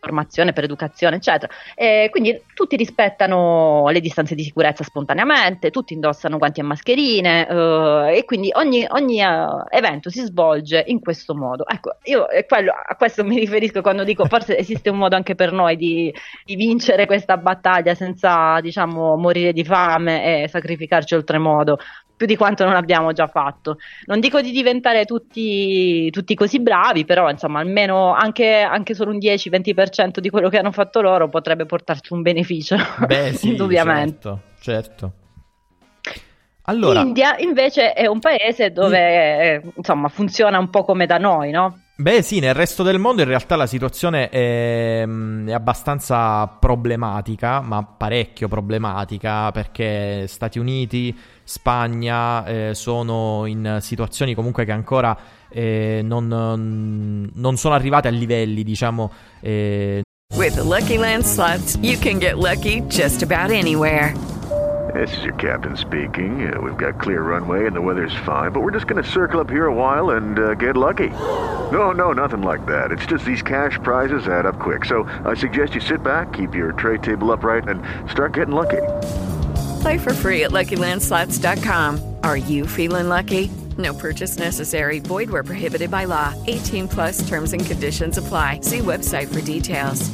formazione, per educazione, eccetera. E quindi tutti rispettano le distanze di sicurezza spontaneamente, tutti indossano guanti e mascherine eh, e quindi ogni, ogni, eh, evento si svolge in questo modo. Ecco, io è quello- a questo mi riferisco quando dico forse esiste un modo anche per noi di, di vincere questa battaglia senza, diciamo, morire di fame e sacrificarci oltremodo. Più di quanto non abbiamo già fatto. Non dico di diventare tutti, tutti così bravi, però insomma, almeno anche, anche solo un 10-20% di quello che hanno fatto loro potrebbe portarci un beneficio. Beh, sì, indubbiamente. certo, certo. Allora, L'India invece è un paese dove eh, insomma funziona un po' come da noi, no? Beh, sì, nel resto del mondo in realtà la situazione è, mm, è abbastanza problematica, ma parecchio problematica, perché Stati Uniti, Spagna eh, sono in situazioni comunque che ancora eh, non, non sono arrivate a livelli, diciamo, eh, With the Lucky Land slots, you can get lucky just about anywhere. This is your captain speaking. Uh, we've got clear runway and the weather's fine, but we're just going to circle up here a while and uh, get lucky. No, no, nothing like that. It's just these cash prizes add up quick. So I suggest you sit back, keep your tray table upright, and start getting lucky. Play for free at LuckyLandSlots.com. Are you feeling lucky? No purchase necessary. Void where prohibited by law. 18 plus terms and conditions apply. See website for details.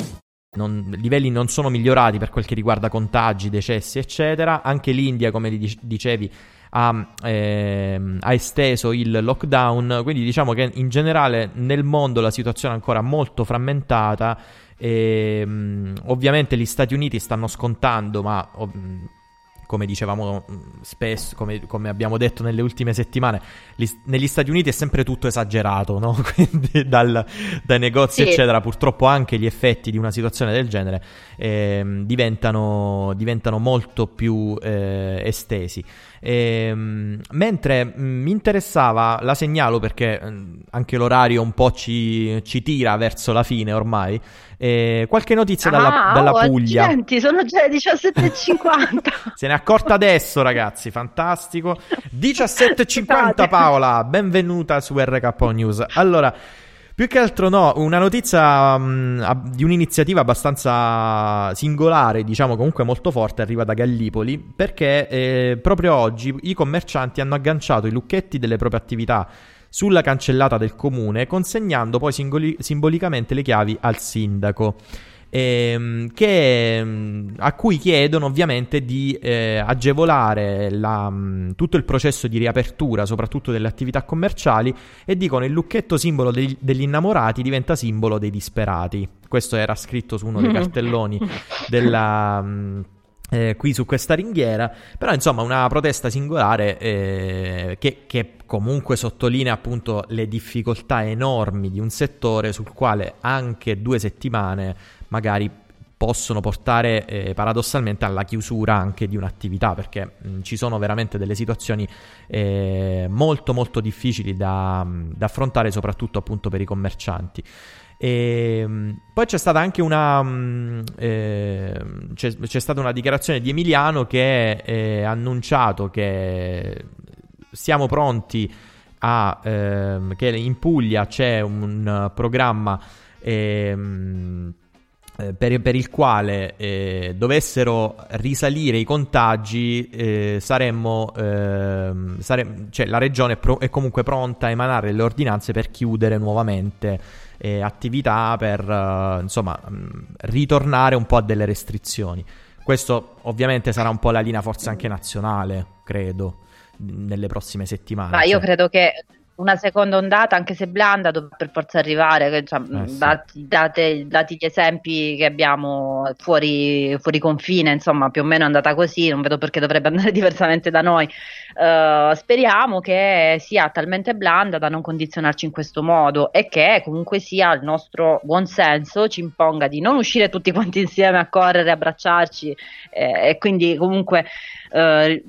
non- livelli non sono migliorati per quel che riguarda contagi, decessi, eccetera. Anche l'India, come dic- dicevi, ha, ehm, ha esteso il lockdown. Quindi diciamo che in generale nel mondo la situazione è ancora molto frammentata. E, mm, ovviamente gli Stati Uniti stanno scontando, ma ov- come dicevamo mm, spesso, come, come abbiamo detto nelle ultime settimane, gli- negli Stati Uniti è sempre tutto esagerato, no? Quindi dal- dai negozi, Sì. eccetera. Purtroppo anche gli effetti di una situazione del genere ehm, diventano, diventano molto più eh, estesi. Ehm, mentre mh, mi interessava, la segnalo perché mh, anche l'orario un po' ci, ci tira verso la fine ormai. eh, qualche notizia dalla, Ah, dalla oh, Puglia. accidenti, sono già le 17.50. Se ne è accorta adesso, ragazzi, fantastico. 17.50 Paola, benvenuta su RKO News. Allora, più che altro no, una notizia ab- di un'iniziativa abbastanza singolare, diciamo comunque molto forte, arriva da Gallipoli, perché eh, proprio oggi i commercianti hanno agganciato i lucchetti delle proprie attività sulla cancellata del comune, consegnando poi singoli- simbolicamente le chiavi al sindaco ehm, che, mh, a cui chiedono ovviamente di eh, agevolare la, mh, tutto il processo di riapertura, soprattutto delle attività commerciali, e dicono il lucchetto simbolo degli, degli innamorati diventa simbolo dei disperati. Questo era scritto su uno dei cartelloni della... eh, qui su questa ringhiera, però insomma una protesta singolare eh, che, che comunque sottolinea appunto le difficoltà enormi di un settore sul quale anche due settimane magari possono portare eh, paradossalmente alla chiusura anche di un'attività perché mh, ci sono veramente delle situazioni eh, molto molto difficili da, da affrontare soprattutto appunto per i commercianti. E, mh, poi c'è stata anche una mh, eh, c'è, c'è stata una dichiarazione di Emiliano che eh, ha annunciato che siamo pronti a ehm, che in Puglia c'è un programma ehm, eh, per, per il quale eh, dovessero risalire i contagi, eh, saremmo, ehm, sare- cioè la regione è, pro- è comunque pronta a emanare le ordinanze per chiudere nuovamente eh, attività, per eh, insomma mh, ritornare un po' a delle restrizioni. Questo ovviamente sarà un po' la linea forse anche nazionale, credo, nelle prossime settimane. Ma io Cioè- credo che una seconda ondata, anche se blanda, dovrà per forza arrivare. che, cioè, Eh, sì. dati, date- dati gli esempi che abbiamo fuori, fuori confine, insomma, più o meno è andata così. Non vedo perché dovrebbe andare diversamente da noi. Eh, speriamo che sia talmente blanda da non condizionarci in questo modo e che comunque sia il nostro buon senso ci imponga di non uscire tutti quanti insieme a correre, abbracciarci eh, e quindi comunque eh,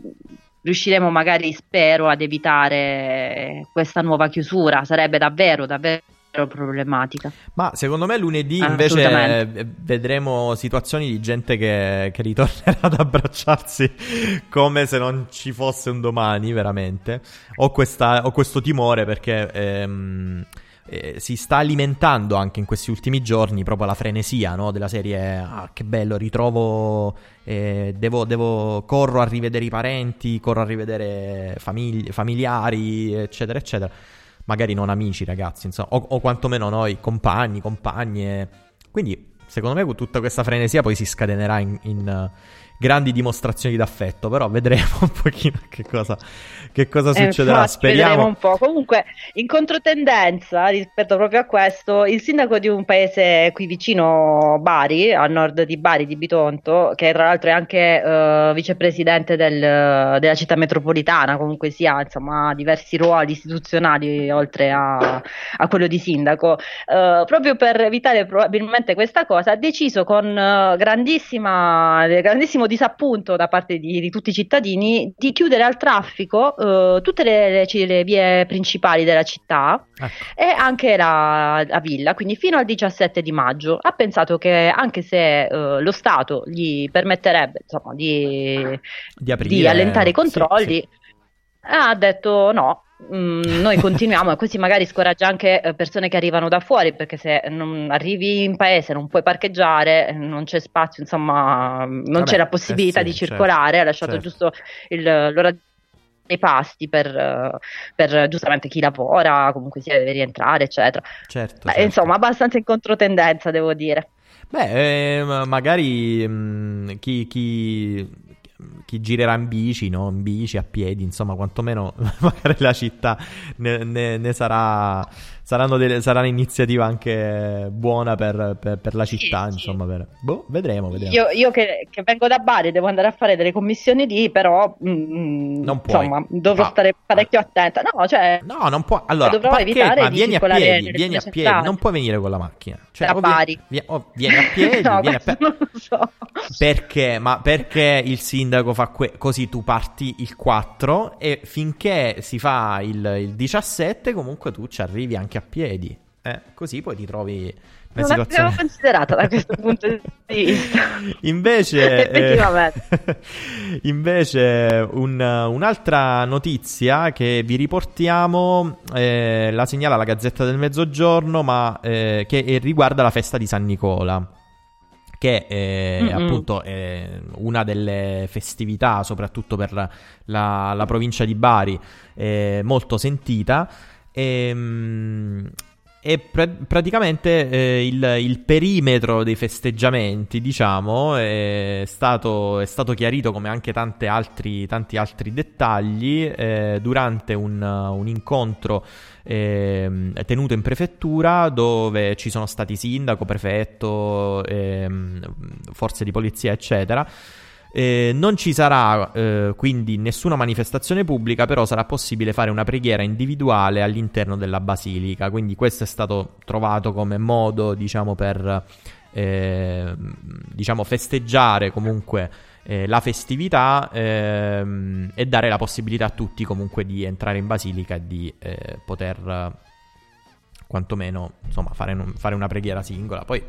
riusciremo magari, spero, ad evitare questa nuova chiusura. Sarebbe davvero, davvero problematica. Ma secondo me lunedì Ah, invece eh, vedremo situazioni di gente che, che ritornerà ad abbracciarsi come se non ci fosse un domani, veramente. Ho, questa- ho questo timore perché ehm, eh, si sta alimentando anche in questi ultimi giorni proprio la frenesia no? della serie. Ah, che bello, ritrovo. eh, devo, devo- corro a rivedere i parenti, corro a rivedere famigli- familiari, eccetera, eccetera magari non amici, ragazzi, insomma, o, o quantomeno noi compagni, compagne. Quindi, secondo me, tutta questa frenesia poi si scatenerà in, in, grandi dimostrazioni d'affetto. Però vedremo un pochino che cosa, che cosa Eh, succederà. infatti, Speriamo. un po'. Comunque, in controtendenza rispetto proprio a questo, il sindaco di un paese qui vicino, Bari, a nord di Bari, di Bitonto, che tra l'altro è anche eh, vicepresidente del- della città metropolitana, comunque sia, insomma, ha diversi ruoli istituzionali oltre a, a quello di sindaco, eh, proprio per evitare probabilmente questa cosa, ha deciso con grandissima, grandissimo disappunto da parte di, di tutti i cittadini di chiudere al traffico eh, tutte le, le- le vie principali della città Ecco. e anche la, la villa, quindi fino al 17 di maggio. Ha pensato che anche se eh, lo Stato gli permetterebbe insomma, di, Di aprire. di allentare i Sì, controlli, sì. ha detto no. Mm, noi continuiamo e così magari scoraggia anche eh, persone che arrivano da fuori perché se non arrivi in paese non puoi parcheggiare, eh, non c'è spazio, insomma, non Vabbè, c'è la eh possibilità sì, di certo, circolare, ha lasciato certo. giusto il, l'ora dei pasti per, eh, per giustamente chi lavora, comunque sia deve rientrare, eccetera. Certo, Beh, certo. Insomma, abbastanza in controtendenza, devo dire. Beh, eh, ma- magari mh, chi, chi, chi girerà in bici, no? In bici, a piedi, insomma, quantomeno magari la città ne, ne- ne sarà. Saranno delle, sarà un'iniziativa anche buona per, per- per la città, sì. insomma. per- boh, vedremo, vedremo. Io, io che, che vengo da Bari devo andare a fare delle commissioni lì, però mm, Non puoi. insomma, dovrò No. stare parecchio attenta. No, cioè, No, non può. Allora, dovrò parcheggio- evitare ma di vieni a piedi, vieni a piedi, non puoi venire con la macchina. Cioè, Da Bari. vie- o vieni a piedi, no, vieni a piedi. non lo so. Perché? Ma perché il sindaco sindaco fa que- così tu parti il 4 e finché si fa il, il 17 comunque tu ci arrivi anche a piedi. Eh, così poi ti trovi una Non situazione... considerata da questo punto di vista. Invece, eh, invece un- un'altra notizia che vi riportiamo eh, la segnala la Gazzetta del Mezzogiorno, ma eh, che riguarda la festa di San Nicola. Che è Mm-mm. appunto è una delle festività, soprattutto per la, la- provincia di Bari, eh, molto sentita. Ehm, E, pra- praticamente eh, il, il perimetro dei festeggiamenti, diciamo, è stato, è stato chiarito come anche altri, tanti altri dettagli eh, durante un, un incontro ehm, tenuto in prefettura dove ci sono stati sindaco, prefetto, ehm, forze di polizia, eccetera. Eh, non ci sarà eh, quindi nessuna manifestazione pubblica, però sarà possibile fare una preghiera individuale all'interno della basilica. Quindi questo è stato trovato come modo, diciamo, per eh, diciamo, festeggiare comunque eh, la festività ehm, e dare la possibilità a tutti comunque di entrare in basilica e di eh, poter quantomeno insomma fare, un- fare una preghiera singola. Poi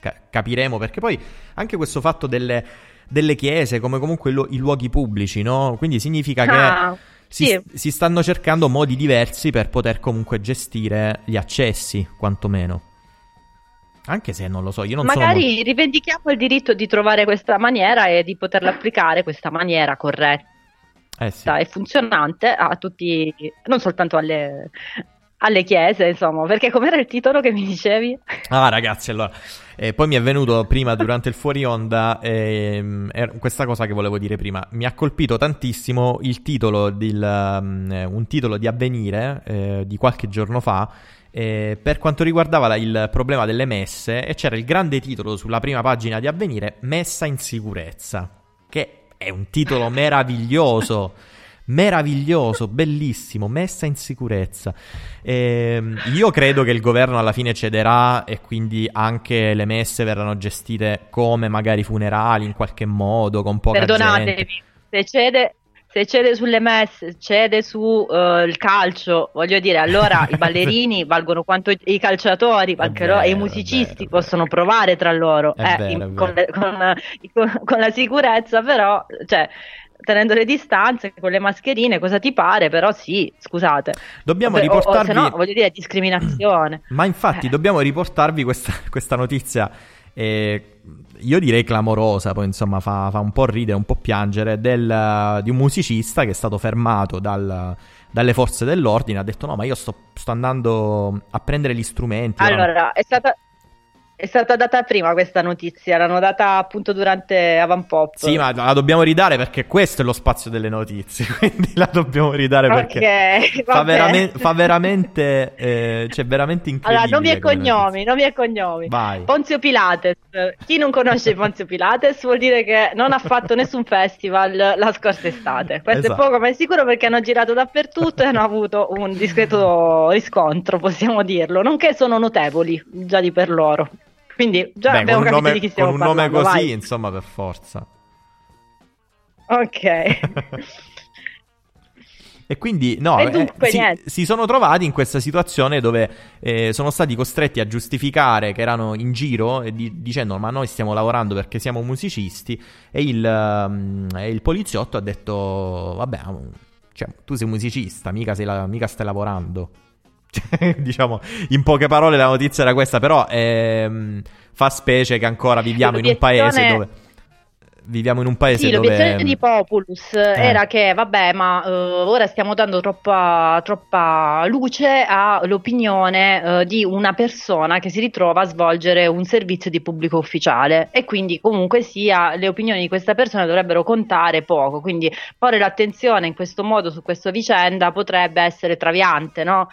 ca- capiremo perché poi anche questo fatto delle, delle chiese come comunque lu- i luoghi pubblici, no? Quindi significa che Ah, si, sì. si stanno cercando modi diversi per poter comunque gestire gli accessi, quantomeno. Anche se non lo so, io non sono Magari molto- rivendichiamo il diritto di trovare questa maniera e di poterla applicare, questa maniera corretta Eh sì. e funzionante a tutti, non soltanto alle, alle chiese, insomma, perché com'era il titolo che mi dicevi? Ah, ragazzi, allora. eh, poi mi è venuto prima durante il fuori onda ehm, er- questa cosa che volevo dire prima. Mi ha colpito tantissimo il titolo del, um, eh, un titolo di avvenire eh, di qualche giorno fa. eh, per quanto riguardava la- il problema delle messe, e c'era il grande titolo sulla prima pagina di avvenire: Messa in sicurezza. Che è un titolo meraviglioso. Meraviglioso, bellissimo, messa in sicurezza. Ehm, io credo che il governo alla fine cederà e quindi anche le messe verranno gestite come magari funerali in qualche modo, con poca gente. Perdonatevi, se cede, se cede sulle messe, cede sul calcio, voglio dire, allora i ballerini valgono quanto i, i calciatori vero, e i musicisti vero, possono provare tra loro. Eh, vero, in- con, vero. con- con- con la sicurezza, però, cioè, tenendo le distanze, con le mascherine, cosa ti pare? Però sì, scusate. Dobbiamo O- o- riportarvi- se no, voglio dire, discriminazione. Ma infatti Eh. dobbiamo riportarvi questa, questa notizia, eh, io direi clamorosa, poi insomma fa, fa un po' ridere, un po' piangere, del- di un musicista che è stato fermato dal- dalle forze dell'ordine, ha detto no ma io sto, sto andando a prendere gli strumenti. ora- Allora, è stata, è stata data prima questa notizia, l'hanno data appunto durante Avampop. Sì, ma la dobbiamo ridare perché questo è lo spazio delle notizie, quindi la dobbiamo ridare perché Ok, fa, veramen- fa veramente, eh, cioè veramente incredibile. Allora, nomi e cognomi, nomi e cognomi. Vai. Ponzio Pilates. Chi non conosce Ponzio Pilates vuol dire che non ha fatto nessun festival la scorsa estate. Questo Esatto. è poco ma è sicuro perché hanno girato dappertutto e hanno avuto un discreto riscontro, possiamo dirlo. Nonché sono notevoli già di per loro. Quindi già Beh, abbiamo capito nome, di chi stiamo con un nome parlando. così, vai. insomma, per forza. Ok. E quindi, no, E eh, dunque, si, niente. si sono trovati in questa situazione dove eh, sono stati costretti a giustificare che erano in giro e di- dicendo ma noi stiamo lavorando perché siamo musicisti e il, ehm, e il poliziotto ha detto vabbè, cioè, tu sei musicista, mica, sei la- mica stai lavorando. Diciamo, in poche parole la notizia era questa, però ehm, fa specie che ancora viviamo in un paese dove... Viviamo in un paese Sì, l'obiezione dove... di Populus era che, vabbè, ma eh, ora stiamo dando troppa, troppa luce all'opinione eh, di una persona che si ritrova a svolgere un servizio di pubblico ufficiale. E quindi comunque sia le opinioni di questa persona dovrebbero contare poco, quindi porre l'attenzione in questo modo su questa vicenda potrebbe essere traviante, no?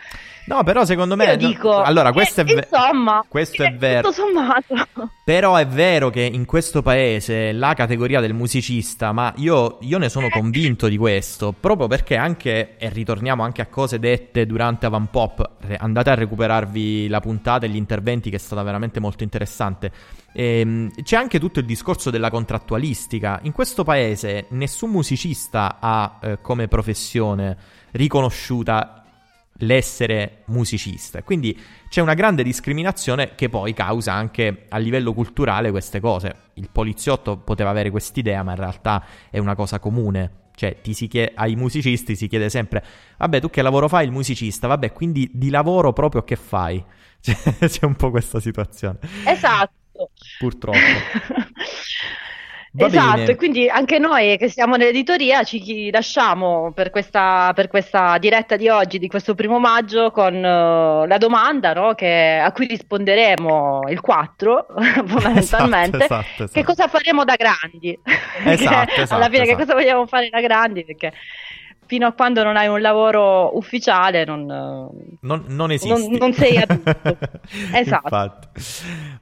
No, però secondo me... Io dico, Allora, questo è... eh, ve- insomma, questo eh, è vero. Tutto sommato. Però è vero che in questo paese la categoria del musicista, ma io, io ne sono convinto di questo, proprio perché anche, e ritorniamo anche a cose dette durante Avan Pop, andate a recuperarvi la puntata e gli interventi che è stata veramente molto interessante. Ehm, c'è anche tutto il discorso della contrattualistica. In questo paese nessun musicista ha eh, come professione riconosciuta l'essere musicista. Quindi c'è una grande discriminazione che poi causa anche a livello culturale queste cose. Il poliziotto poteva avere quest'idea, ma in realtà è una cosa comune. Cioè, ti si chiede, ai musicisti si chiede sempre: Vabbè, tu che lavoro fai? Il musicista, vabbè, quindi di lavoro proprio che fai? Cioè, c'è un po' questa situazione. Esatto. Purtroppo. Va esatto, bene. e quindi anche noi che siamo nell'editoria ci lasciamo per questa, per questa diretta di oggi, di questo primo maggio, con eh, la domanda no, che- a cui risponderemo il 4, fondamentalmente. Esatto, esatto, esatto. Che cosa faremo da grandi? Esatto, esatto, Alla fine, esatto. che cosa vogliamo fare da grandi? Perché fino a quando non hai un lavoro ufficiale, non, Non, non esisti. non- non sei adulto. Esatto. Infatti.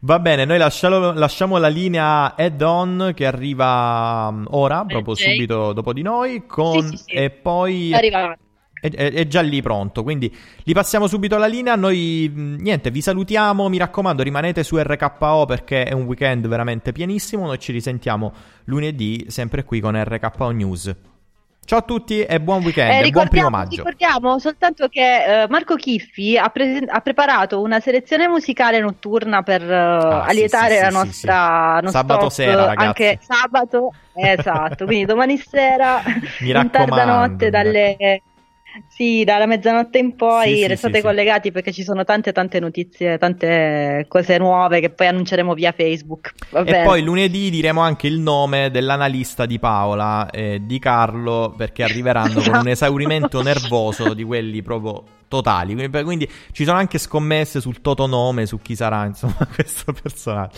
Va bene, noi lascialo- lasciamo la linea add-on che arriva um, ora, proprio Jay. subito dopo di noi, con- Sì, sì, sì. e poi arriva. è, già lì pronto, quindi li passiamo subito alla linea. Noi mh, niente, vi salutiamo. Mi raccomando, rimanete su RKO perché è un weekend veramente pienissimo. Noi ci risentiamo lunedì, sempre qui con RKO News. Ciao a tutti e buon weekend, Eh, buon primo ricordiamo, maggio. ricordiamo soltanto che eh, Marco Chiffi ha, presen- ha preparato una selezione musicale notturna per eh, Ah, allietare sì, la sì, nostra sì. Sabato sera, ragazzi. anche sabato. Esatto, quindi domani sera in tarda notte dalle sì, dalla mezzanotte in poi Sì, restate sì, collegati perché ci sono tante tante notizie, tante cose nuove che poi annunceremo via Facebook. Va E poi lunedì diremo anche il nome dell'analista di Paola, eh, di Carlo, perché arriveranno con un esaurimento nervoso di quelli proprio totali. Quindi, ci sono anche scommesse sul totonome, su chi sarà, insomma, questo personaggio.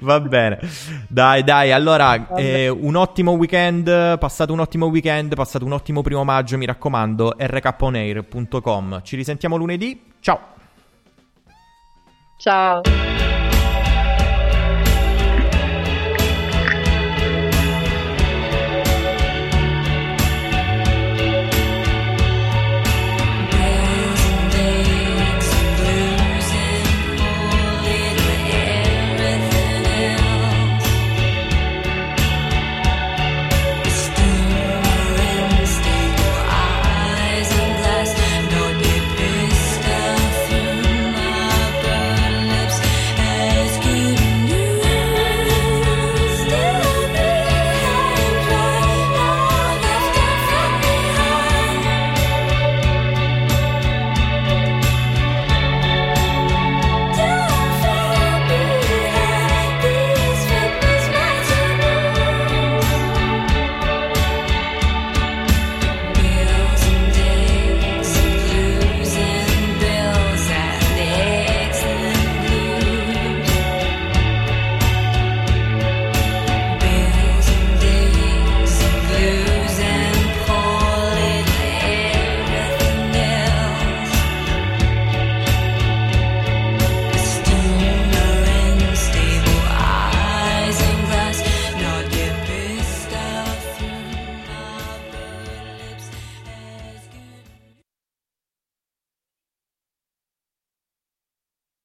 Va bene. Dai, dai, allora, eh, un ottimo weekend, passate un ottimo weekend, passate un ottimo primo maggio, mi raccomando, rkonair.com. Ci risentiamo lunedì. Ciao. Ciao.